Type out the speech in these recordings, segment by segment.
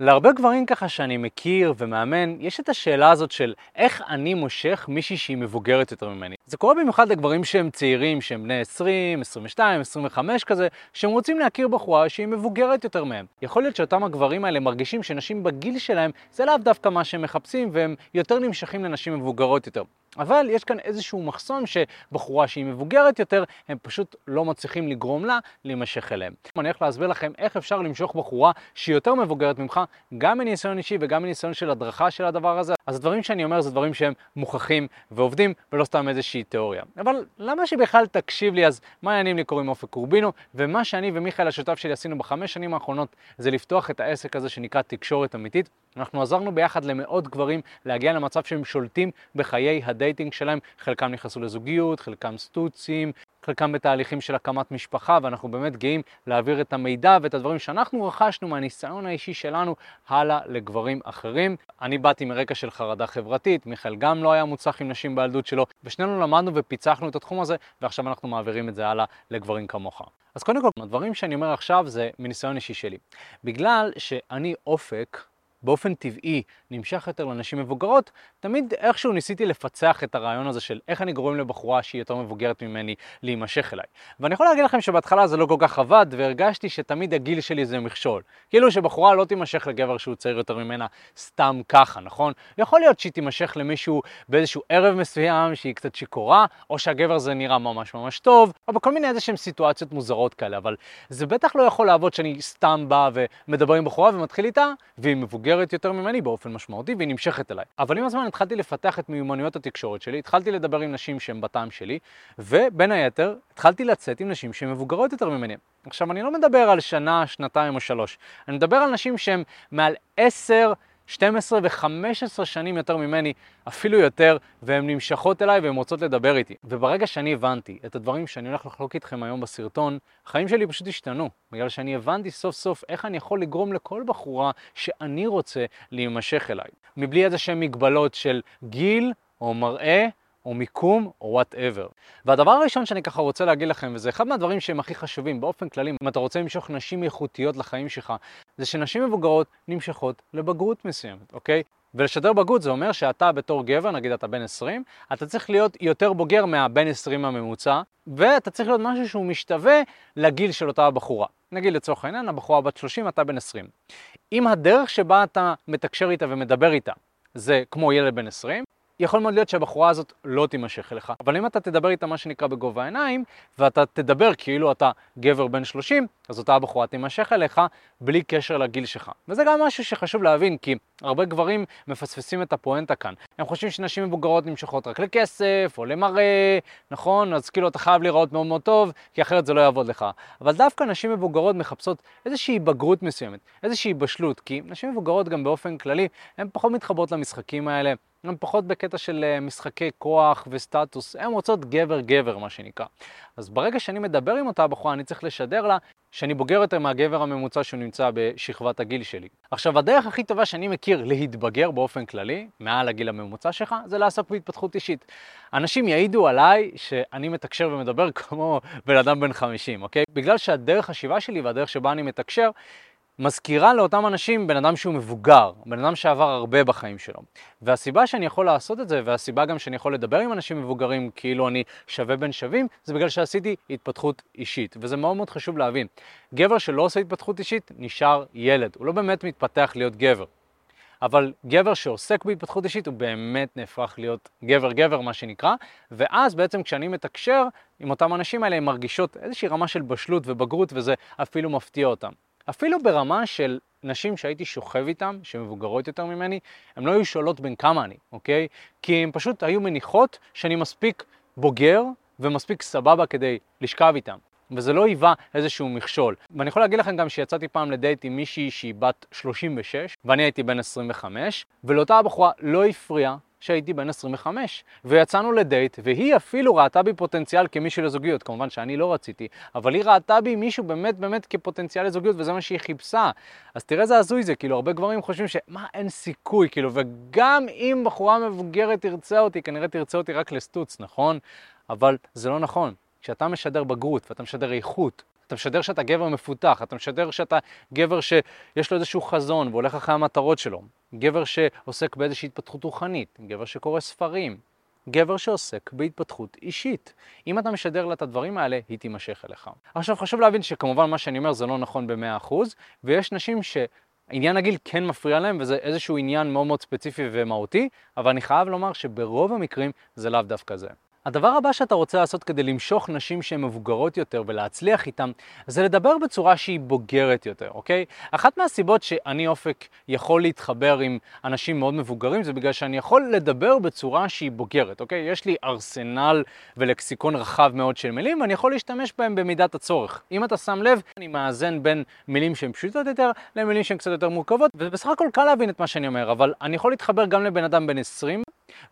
להרבה גברים ככה שאני מכיר ומאמן, יש את השאלה הזאת של איך אני מושך מישהי שהיא מבוגרת יותר ממני. זה קורה במיוחד לגברים שהם צעירים, שהם בני 20, 22, 25 כזה, שהם רוצים להכיר בחורה שהיא מבוגרת יותר מהם. יכול להיות שאותם הגברים האלה מרגישים שנשים בגיל שלהם זה לאו דווקא מה שהם מחפשים, והם יותר נמשכים לנשים מבוגרות יותר. אבל יש כאן איזשהו מחסום שבחורה שהיא מבוגרת יותר, הם פשוט לא מצליחים לגרום לה להימשך אליהם. אני הולך להסביר לכם איך אפשר למשוך בחורה שהיא יותר מבוגרת ממך, גם מניסיון אישי וגם מניסיון של הדרכה של הדבר הזה. אז הדברים שאני אומר זה דברים שהם מוכחים ועובדים, ולא סתם איזושהי תיאוריה. אבל למה שבכלל תקשיב לי אז מה העניינים לי קוראים אופק קורבינו, ומה שאני ומיכאל השותף שלי עשינו בחמש שנים האחרונות זה לפתוח את העסק הזה שנקרא תקשורת אמיתית. אנחנו עזרנו ביחד למאות גברים להגיע למצב שהם שולטים בחיי הדייטינג שלהם, חלקם נכנסו לזוגיות, חלקם סטוצים, חלקם בתהליכים של הקמת משפחה, ואנחנו באמת גאים להעביר את המידע ואת הדברים שאנחנו רכשנו מהניסיון האישי שלנו הלאה לגברים אחרים. אני באתי מרקע של חרדה חברתית, מיכאל גם לא היה מוצלח עם נשים בילדות שלו, ושנינו למדנו ופיצחנו את התחום הזה, ועכשיו אנחנו מעבירים את זה הלאה לגברים כמוך. אז קודם כל, הדברים שאני אומר עכשיו זה מניסיון אישי שלי. בגלל שאני אופק, באופן טבעי נמשך יותר לנשים מבוגרות, תמיד איכשהו ניסיתי לפצח את הרעיון הזה של איך אני גורם לבחורה שהיא יותר מבוגרת ממני להימשך אליי. ואני יכול להגיד לכם שבהתחלה זה לא כל כך עבד, והרגשתי שתמיד הגיל שלי זה מכשול. כאילו שבחורה לא תימשך לגבר שהוא צעיר יותר ממנה סתם ככה, נכון? יכול להיות שהיא תימשך למישהו באיזשהו ערב מסוים שהיא קצת שיכורה, או שהגבר זה נראה ממש ממש טוב, או בכל מיני איזה שהן סיטואציות מוזרות כאלה, אבל זה בטח לא יכול לעבוד שאני סתם בא ומדבר עם בחורה ומתחיל איתה, והיא מבוגרת מבוגרת יותר ממני באופן משמעותי והיא נמשכת אליי. אבל עם הזמן התחלתי לפתח את מיומנויות התקשורת שלי, התחלתי לדבר עם נשים שהן בטעם שלי, ובין היתר התחלתי לצאת עם נשים שהן מבוגרות יותר ממני. עכשיו אני לא מדבר על שנה, שנתיים או שלוש, אני מדבר על נשים שהן מעל עשר, 12 ו-15 שנים יותר ממני, אפילו יותר, והן נמשכות אליי והן רוצות לדבר איתי. וברגע שאני הבנתי את הדברים שאני הולך לחלוק איתכם היום בסרטון, החיים שלי פשוט השתנו, בגלל שאני הבנתי סוף סוף איך אני יכול לגרום לכל בחורה שאני רוצה להימשך אליי. מבלי איזה שהן מגבלות של גיל או מראה או מיקום או וואטאבר. והדבר הראשון שאני ככה רוצה להגיד לכם, וזה אחד מהדברים שהם הכי חשובים באופן כללי, אם אתה רוצה למשוך נשים איכותיות לחיים שלך, זה שנשים מבוגרות נמשכות לבגרות מסוימת, אוקיי? ולשדר בגרות זה אומר שאתה בתור גבר, נגיד אתה בן 20, אתה צריך להיות יותר בוגר מהבן 20 הממוצע, ואתה צריך להיות משהו שהוא משתווה לגיל של אותה הבחורה. נגיד לצורך העניין, הבחורה בת 30, אתה בן 20. אם הדרך שבה אתה מתקשר איתה ומדבר איתה זה כמו ילד בן 20, יכול מאוד להיות שהבחורה הזאת לא תימשך אליך. אבל אם אתה תדבר איתה מה שנקרא בגובה העיניים, ואתה תדבר כאילו אתה גבר בן 30, אז אותה הבחורה תימשך אליך בלי קשר לגיל שלך. וזה גם משהו שחשוב להבין, כי הרבה גברים מפספסים את הפואנטה כאן. הם חושבים שנשים מבוגרות נמשכות רק לכסף או למראה, נכון? אז כאילו אתה חייב להיראות מאוד מאוד טוב, כי אחרת זה לא יעבוד לך. אבל דווקא נשים מבוגרות מחפשות איזושהי בגרות מסוימת, איזושהי בשלות, כי נשים מבוגרות גם באופן כללי, הן פחות מתחברות למשחקים האלה. הן פחות בקטע של אה, משחקי כוח וסטטוס, הן רוצות גבר-גבר מה שנקרא. אז ברגע שאני מדבר עם אותה בחורה, אני צריך לשדר לה שאני בוגר יותר מהגבר הממוצע שהוא נמצא בשכבת הגיל שלי. עכשיו, הדרך הכי טובה שאני מכיר להתבגר באופן כללי, מעל הגיל הממוצע שלך, זה לעסוק בהתפתחות אישית. אנשים יעידו עליי שאני מתקשר ומדבר כמו בן אדם בן 50, אוקיי? בגלל שהדרך השיבה שלי והדרך שבה אני מתקשר מזכירה לאותם אנשים בן אדם שהוא מבוגר, בן אדם שעבר הרבה בחיים שלו. והסיבה שאני יכול לעשות את זה, והסיבה גם שאני יכול לדבר עם אנשים מבוגרים כאילו אני שווה בין שווים, זה בגלל שעשיתי התפתחות אישית, וזה מאוד מאוד חשוב להבין. גבר שלא עושה התפתחות אישית נשאר ילד, הוא לא באמת מתפתח להיות גבר. אבל גבר שעוסק בהתפתחות אישית הוא באמת נהפך להיות גבר-גבר מה שנקרא, ואז בעצם כשאני מתקשר עם אותם אנשים האלה, הם מרגישות איזושהי רמה של בשלות ובגרות וזה אפילו מפתיע אותם. אפילו ברמה של נשים שהייתי שוכב איתן, שמבוגרות יותר ממני, הן לא היו שואלות בין כמה אני, אוקיי? כי הן פשוט היו מניחות שאני מספיק בוגר ומספיק סבבה כדי לשכב איתן. וזה לא היווה איזשהו מכשול. ואני יכול להגיד לכם גם שיצאתי פעם לדייט עם מישהי שהיא בת 36, ואני הייתי בן 25, ולאותה הבחורה לא הפריע שהייתי בן 25, ויצאנו לדייט, והיא אפילו ראתה בי פוטנציאל כמישהו לזוגיות, כמובן שאני לא רציתי, אבל היא ראתה בי מישהו באמת באמת כפוטנציאל לזוגיות, וזה מה שהיא חיפשה. אז תראה איזה הזוי זה, כאילו, הרבה גברים חושבים שמה, אין סיכוי, כאילו, וגם אם בחורה מבוגרת תרצה אותי, כנראה תרצה אותי רק לסטוץ, נכון? אבל זה לא נכון. כשאתה משדר בגרות ואתה משדר איכות, אתה משדר שאתה גבר מפותח, אתה משדר שאתה גבר שיש לו איזשהו חזון והולך אחרי המטרות שלו, גבר שעוסק באיזושהי התפתחות רוחנית, גבר שקורא ספרים, גבר שעוסק בהתפתחות אישית. אם אתה משדר לה את הדברים האלה, היא תימשך אליך. עכשיו חשוב להבין שכמובן מה שאני אומר זה לא נכון ב-100%, ויש נשים ש... עניין הגיל כן מפריע להם וזה איזשהו עניין מאוד מאוד ספציפי ומהותי, אבל אני חייב לומר שברוב המקרים זה לאו דווקא זה. הדבר הבא שאתה רוצה לעשות כדי למשוך נשים שהן מבוגרות יותר ולהצליח איתן, זה לדבר בצורה שהיא בוגרת יותר, אוקיי? אחת מהסיבות שאני אופק יכול להתחבר עם אנשים מאוד מבוגרים זה בגלל שאני יכול לדבר בצורה שהיא בוגרת, אוקיי? יש לי ארסנל ולקסיקון רחב מאוד של מילים ואני יכול להשתמש בהם במידת הצורך. אם אתה שם לב, אני מאזן בין מילים שהן פשוטות יותר למילים שהן קצת יותר מורכבות, ובסך הכל קל להבין את מה שאני אומר, אבל אני יכול להתחבר גם לבן אדם בן 20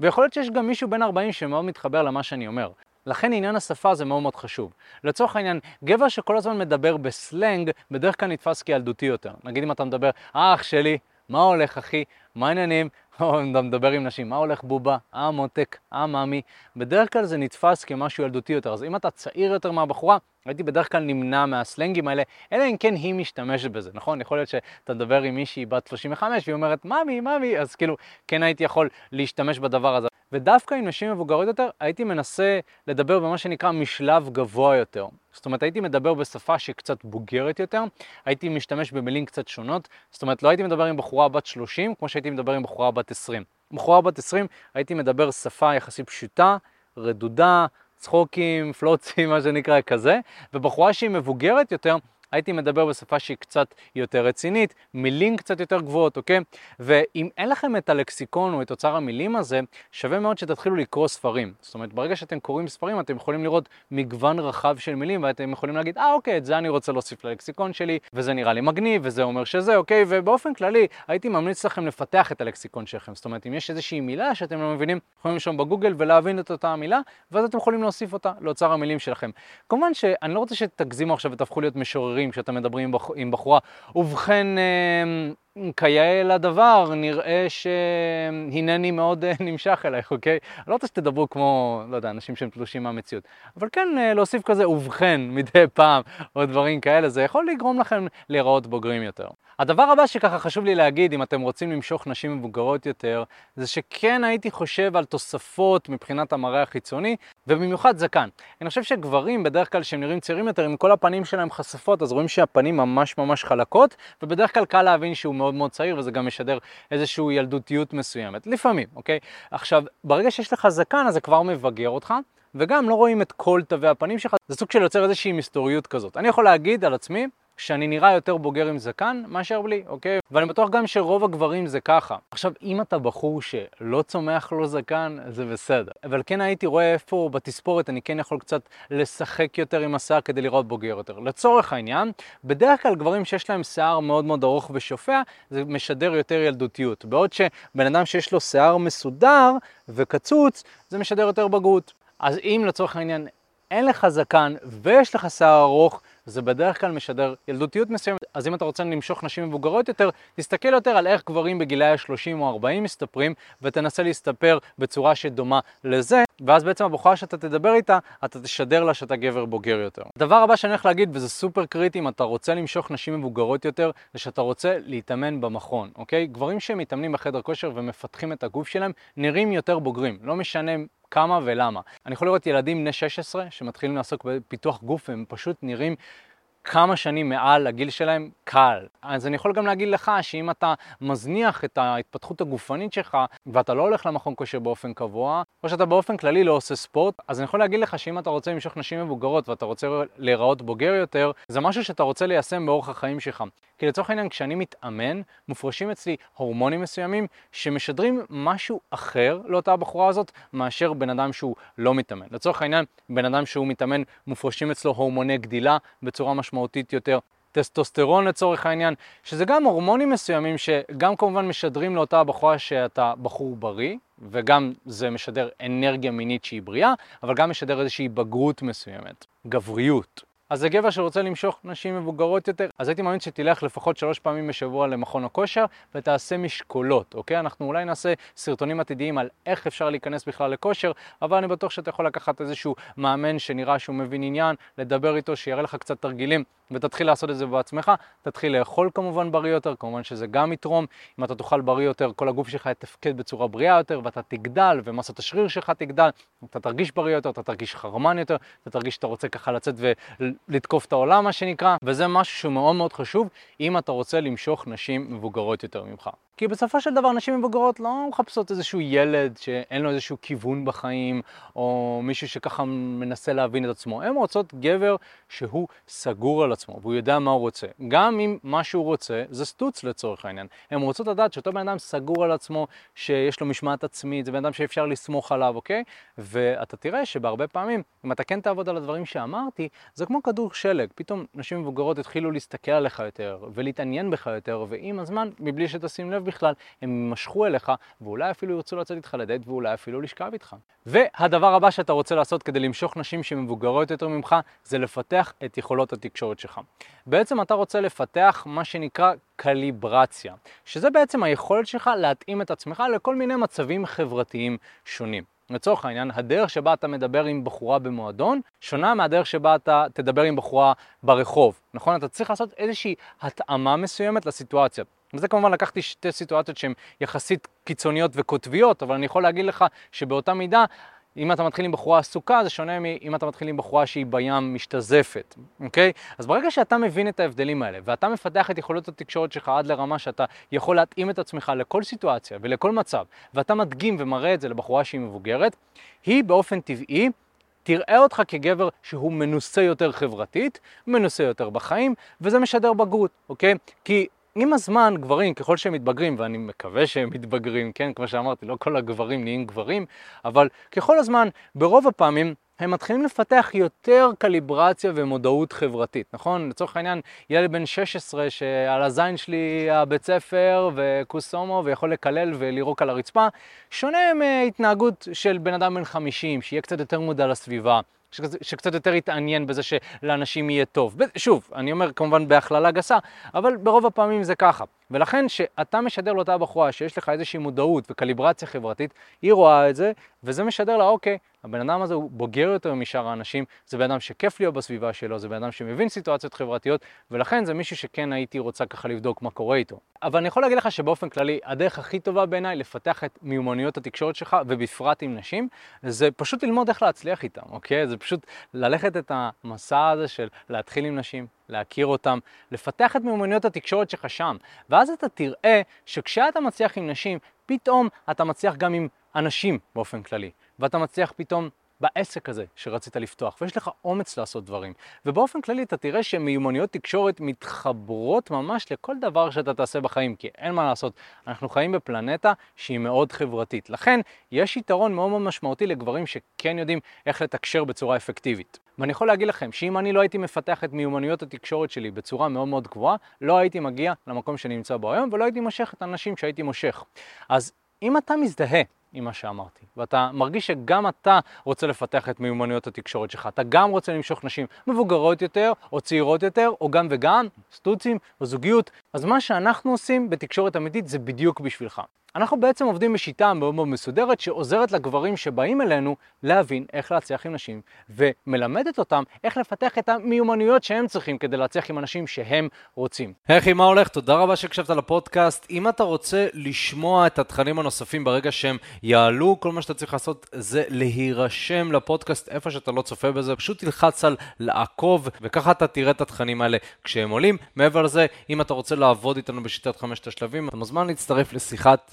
ויכול להיות שיש גם מישהו בן 40 שמאוד מתחבר למה שאני אומר. לכן עניין השפה זה מאוד מאוד חשוב. לצורך העניין, גבר שכל הזמן מדבר בסלנג, בדרך כלל נתפס כילדותי יותר. נגיד אם אתה מדבר, אה אח שלי, מה הולך אחי? מה העניינים? או אתה מדבר עם נשים, מה הולך בובה? אה מותק? אה ממי? בדרך כלל זה נתפס כמשהו ילדותי יותר. אז אם אתה צעיר יותר מהבחורה, הייתי בדרך כלל נמנע מהסלנגים האלה, אלא אם כן היא משתמשת בזה, נכון? יכול להיות שאתה מדבר עם מישהי בת 35 והיא אומרת, ממי, ממי, אז כאילו, כן הייתי יכול להשתמש בדבר הזה. ודווקא עם נשים מבוגרות יותר, הייתי מנסה לדבר במה שנקרא משלב גבוה יותר. זאת אומרת, הייתי מדבר בשפה שקצת בוגרת יותר, הייתי משתמש במילים קצת שונות, זאת אומרת, לא הייתי מדבר עם בחורה בת 30 כמו שהייתי מדבר עם בחורה בת 20. בחורה בת 20 הייתי מדבר שפה יחסית פשוטה, רדודה, צחוקים, פלוצים, מה שנקרא כזה, ובחורה שהיא מבוגרת יותר, הייתי מדבר בשפה שהיא קצת יותר רצינית, מילים קצת יותר גבוהות, אוקיי? ואם אין לכם את הלקסיקון או את אוצר המילים הזה, שווה מאוד שתתחילו לקרוא ספרים. זאת אומרת, ברגע שאתם קוראים ספרים, אתם יכולים לראות מגוון רחב של מילים, ואתם יכולים להגיד, אה, אוקיי, את זה אני רוצה להוסיף ללקסיקון שלי, וזה נראה לי מגניב, וזה אומר שזה, אוקיי? ובאופן כללי, הייתי ממליץ לכם לפתח את הלקסיקון שלכם. זאת אומרת, אם יש איזושהי מילה שאתם לא מבינים, יכולים לשאול בגוגל ולהבין את אותה המילה, ואז אתם יכולים להוסיף אותה לאוצר המילים שלכם. כמובן שאני לא רוצה שתגזימו עכשיו ותהפכו להיות משוררים כשאתה מדברים עם בחורה. ובכן, אה, כיאה לדבר, נראה שהנני מאוד אה, נמשך אלייך, אוקיי? אני לא רוצה שתדברו כמו, לא יודע, אנשים שהם תלושים מהמציאות. אבל כן, אה, להוסיף כזה ובכן מדי פעם, או דברים כאלה, זה יכול לגרום לכם להיראות בוגרים יותר. הדבר הבא שככה חשוב לי להגיד, אם אתם רוצים למשוך נשים מבוגרות יותר, זה שכן הייתי חושב על תוספות מבחינת המראה החיצוני, ובמיוחד זקן. אני חושב שגברים, בדרך כלל שהם נראים צעירים יותר, אם כל הפנים שלהם חשפות, אז רואים שהפנים ממש ממש חלקות, ובדרך כלל קל להבין שהוא מאוד מאוד צעיר, וזה גם משדר איזושהי ילדותיות מסוימת. לפעמים, אוקיי? עכשיו, ברגע שיש לך זקן, אז זה כבר מבגר אותך. וגם לא רואים את כל תווי הפנים שלך, זה סוג של יוצר איזושהי מסתוריות כזאת. אני יכול להגיד על עצמי שאני נראה יותר בוגר עם זקן מאשר בלי, אוקיי? ואני בטוח גם שרוב הגברים זה ככה. עכשיו, אם אתה בחור שלא צומח לו זקן, זה בסדר. אבל כן הייתי רואה איפה בתספורת אני כן יכול קצת לשחק יותר עם השיער כדי לראות בוגר יותר. לצורך העניין, בדרך כלל גברים שיש להם שיער מאוד מאוד ארוך ושופע, זה משדר יותר ילדותיות. בעוד שבן אדם שיש לו שיער מסודר וקצוץ, זה משדר יותר בגרות. אז אם לצורך העניין אין לך זקן ויש לך שיער ארוך, זה בדרך כלל משדר ילדותיות מסוימת. אז אם אתה רוצה למשוך נשים מבוגרות יותר, תסתכל יותר על איך גברים בגילאי ה-30 או 40 מסתפרים, ותנסה להסתפר בצורה שדומה לזה, ואז בעצם הבחורה שאתה תדבר איתה, אתה תשדר לה שאתה גבר בוגר יותר. הדבר הבא שאני הולך להגיד, וזה סופר קריטי אם אתה רוצה למשוך נשים מבוגרות יותר, זה שאתה רוצה להתאמן במכון, אוקיי? גברים שמתאמנים בחדר כושר ומפתחים את הגוף שלהם, נראים יותר בוגרים. לא משנה כמה ולמה. אני יכול לראות ילדים בני 16 שמתחילים לעסוק בפיתוח גוף והם פשוט נראים כמה שנים מעל הגיל שלהם, קל. אז אני יכול גם להגיד לך שאם אתה מזניח את ההתפתחות הגופנית שלך ואתה לא הולך למכון כושר באופן קבוע, או שאתה באופן כללי לא עושה ספורט, אז אני יכול להגיד לך שאם אתה רוצה למשוך נשים מבוגרות ואתה רוצה להיראות בוגר יותר, זה משהו שאתה רוצה ליישם באורח החיים שלך. כי לצורך העניין, כשאני מתאמן, מופרשים אצלי הורמונים מסוימים שמשדרים משהו אחר לאותה הבחורה הזאת מאשר בן אדם שהוא לא מתאמן. לצורך העניין, בן אדם שהוא מתאמן, מופרשים אצלו הורמוני גדילה בצורה משמעותית יותר. טסטוסטרון לצורך העניין, שזה גם הורמונים מסוימים שגם כמובן משדרים לאותה הבחורה שאתה בחור בריא, וגם זה משדר אנרגיה מינית שהיא בריאה, אבל גם משדר איזושהי בגרות מסוימת, גבריות. אז זה גבר שרוצה למשוך נשים מבוגרות יותר, אז הייתי מאמין שתלך לפחות שלוש פעמים בשבוע למכון הכושר ותעשה משקולות, אוקיי? אנחנו אולי נעשה סרטונים עתידיים על איך אפשר להיכנס בכלל לכושר, אבל אני בטוח שאתה יכול לקחת איזשהו מאמן שנראה שהוא מבין עניין, לדבר איתו, שיראה לך קצת תרגילים ותתחיל לעשות את זה בעצמך. תתחיל לאכול כמובן בריא יותר, כמובן שזה גם יתרום. אם אתה תאכל בריא יותר, כל הגוף שלך יתפקד בצורה בריאה יותר ואתה תגדל ומסת השריר שלך תגדל, אתה תרגיש בריא יותר, אתה תרגיש חרמן יותר, אתה תרגיש שאתה רוצה ככה לצאת ולתקוף את העולם מה שנקרא, וזה משהו שהוא מאוד מאוד חשוב אם אתה רוצה למשוך נשים מבוגרות יותר ממך. כי בסופו של דבר נשים מבוגרות לא מחפשות איזשהו ילד שאין לו איזשהו כיוון בחיים, או מישהו שככה מנסה להבין את עצמו. הן רוצות גבר שהוא סגור על עצמו, והוא יודע מה הוא רוצה. גם אם מה שהוא רוצה זה סטוץ לצורך העניין. הן רוצות לדעת שאותו בן אדם סגור על עצמו, שיש לו משמעת עצמית, זה בן אדם שאפשר לסמוך עליו, אוקיי? ואתה תראה שבהרבה פעמים, אם אתה כן תעבוד על הדברים שאמרתי, זה כמו כדור שלג. פתאום נשים מבוגרות התחילו להסתכל עליך יותר, ולהתעניין בך יותר, ועם הזמן, מבלי שתשים לב בכלל, הם יימשכו אליך, ואולי אפילו ירצו לצאת איתך לדייט, ואולי אפילו לשכב איתך. והדבר הבא שאתה רוצה לעשות כדי למשוך נשים שמבוגרות יותר ממך, זה לפתח את יכולות התקשורת שלך. בעצם אתה רוצה לפתח מה שנקרא קליברציה, שזה בעצם היכולת שלך להתאים את עצמך לכל מיני מצבים חברתיים שונים. לצורך העניין, הדרך שבה אתה מדבר עם בחורה במועדון שונה מהדרך שבה אתה תדבר עם בחורה ברחוב, נכון? אתה צריך לעשות איזושהי התאמה מסוימת לסיטואציה. וזה כמובן לקחתי שתי סיטואציות שהן יחסית קיצוניות וקוטביות, אבל אני יכול להגיד לך שבאותה מידה, אם אתה מתחיל עם בחורה עסוקה, זה שונה מאם אתה מתחיל עם בחורה שהיא בים משתזפת, אוקיי? אז ברגע שאתה מבין את ההבדלים האלה, ואתה מפתח את יכולות התקשורת שלך עד לרמה שאתה יכול להתאים את עצמך לכל סיטואציה ולכל מצב, ואתה מדגים ומראה את זה לבחורה שהיא מבוגרת, היא באופן טבעי תראה אותך כגבר שהוא מנוסה יותר חברתית, מנוסה יותר בחיים, וזה משדר בגרות, אוקיי? כי עם הזמן גברים, ככל שהם מתבגרים, ואני מקווה שהם מתבגרים, כן, כמו שאמרתי, לא כל הגברים נהיים גברים, אבל ככל הזמן, ברוב הפעמים, הם מתחילים לפתח יותר קליברציה ומודעות חברתית, נכון? לצורך העניין, ילד בן 16 שעל הזין שלי הבית ספר וכוס הומו ויכול לקלל ולירוק על הרצפה, שונה מהתנהגות של בן אדם בן 50, שיהיה קצת יותר מודע לסביבה. שקצת יותר יתעניין בזה שלאנשים יהיה טוב. שוב, אני אומר כמובן בהכללה גסה, אבל ברוב הפעמים זה ככה. ולכן שאתה משדר לאותה בחורה שיש לך איזושהי מודעות וקליברציה חברתית, היא רואה את זה, וזה משדר לה, אוקיי, הבן אדם הזה הוא בוגר יותר משאר האנשים, זה בן אדם שכיף להיות בסביבה שלו, זה בן אדם שמבין סיטואציות חברתיות, ולכן זה מישהו שכן הייתי רוצה ככה לבדוק מה קורה איתו. אבל אני יכול להגיד לך שבאופן כללי, הדרך הכי טובה בעיניי לפתח את מיומנויות התקשורת שלך, ובפרט עם נשים, זה פשוט ללמוד איך להצליח איתם, אוקיי? זה פשוט ללכת את המסע הזה של להתחיל עם נשים, להכיר אותם, לפתח את מיומנויות התקשורת שלך שם. ואז אתה תראה שכשאתה מצליח עם נשים, פתאום אתה מצליח גם עם אנשים באופן כללי. ואתה מצליח פתאום בעסק הזה שרצית לפתוח, ויש לך אומץ לעשות דברים. ובאופן כללי אתה תראה שמיומנויות תקשורת מתחברות ממש לכל דבר שאתה תעשה בחיים, כי אין מה לעשות, אנחנו חיים בפלנטה שהיא מאוד חברתית. לכן יש יתרון מאוד מאוד משמעותי לגברים שכן יודעים איך לתקשר בצורה אפקטיבית. ואני יכול להגיד לכם שאם אני לא הייתי מפתח את מיומנויות התקשורת שלי בצורה מאוד מאוד גבוהה, לא הייתי מגיע למקום שאני נמצא בו היום ולא הייתי מושך את האנשים שהייתי מושך. אז אם אתה מזדהה עם מה שאמרתי. ואתה מרגיש שגם אתה רוצה לפתח את מיומנויות התקשורת שלך. אתה גם רוצה למשוך נשים מבוגרות יותר, או צעירות יותר, או גם וגם, סטוצים, או זוגיות. אז מה שאנחנו עושים בתקשורת אמיתית זה בדיוק בשבילך. אנחנו בעצם עובדים בשיטה מאוד מאוד מסודרת שעוזרת לגברים שבאים אלינו להבין איך להצליח עם נשים ומלמדת אותם איך לפתח את המיומנויות שהם צריכים כדי להצליח עם אנשים שהם רוצים. היי אחי, מה הולך? תודה רבה שהקשבת לפודקאסט. אם אתה רוצה לשמוע את התכנים הנוספים ברגע שהם יעלו, כל מה שאתה צריך לעשות זה להירשם לפודקאסט איפה שאתה לא צופה בזה, פשוט תלחץ על לעקוב וככה אתה תראה את התכנים האלה כשהם עולים. מעבר לזה, אם אתה רוצה לעבוד איתנו בשיטת חמשת השלבים, אתה מוזמן להצטרף לשיחת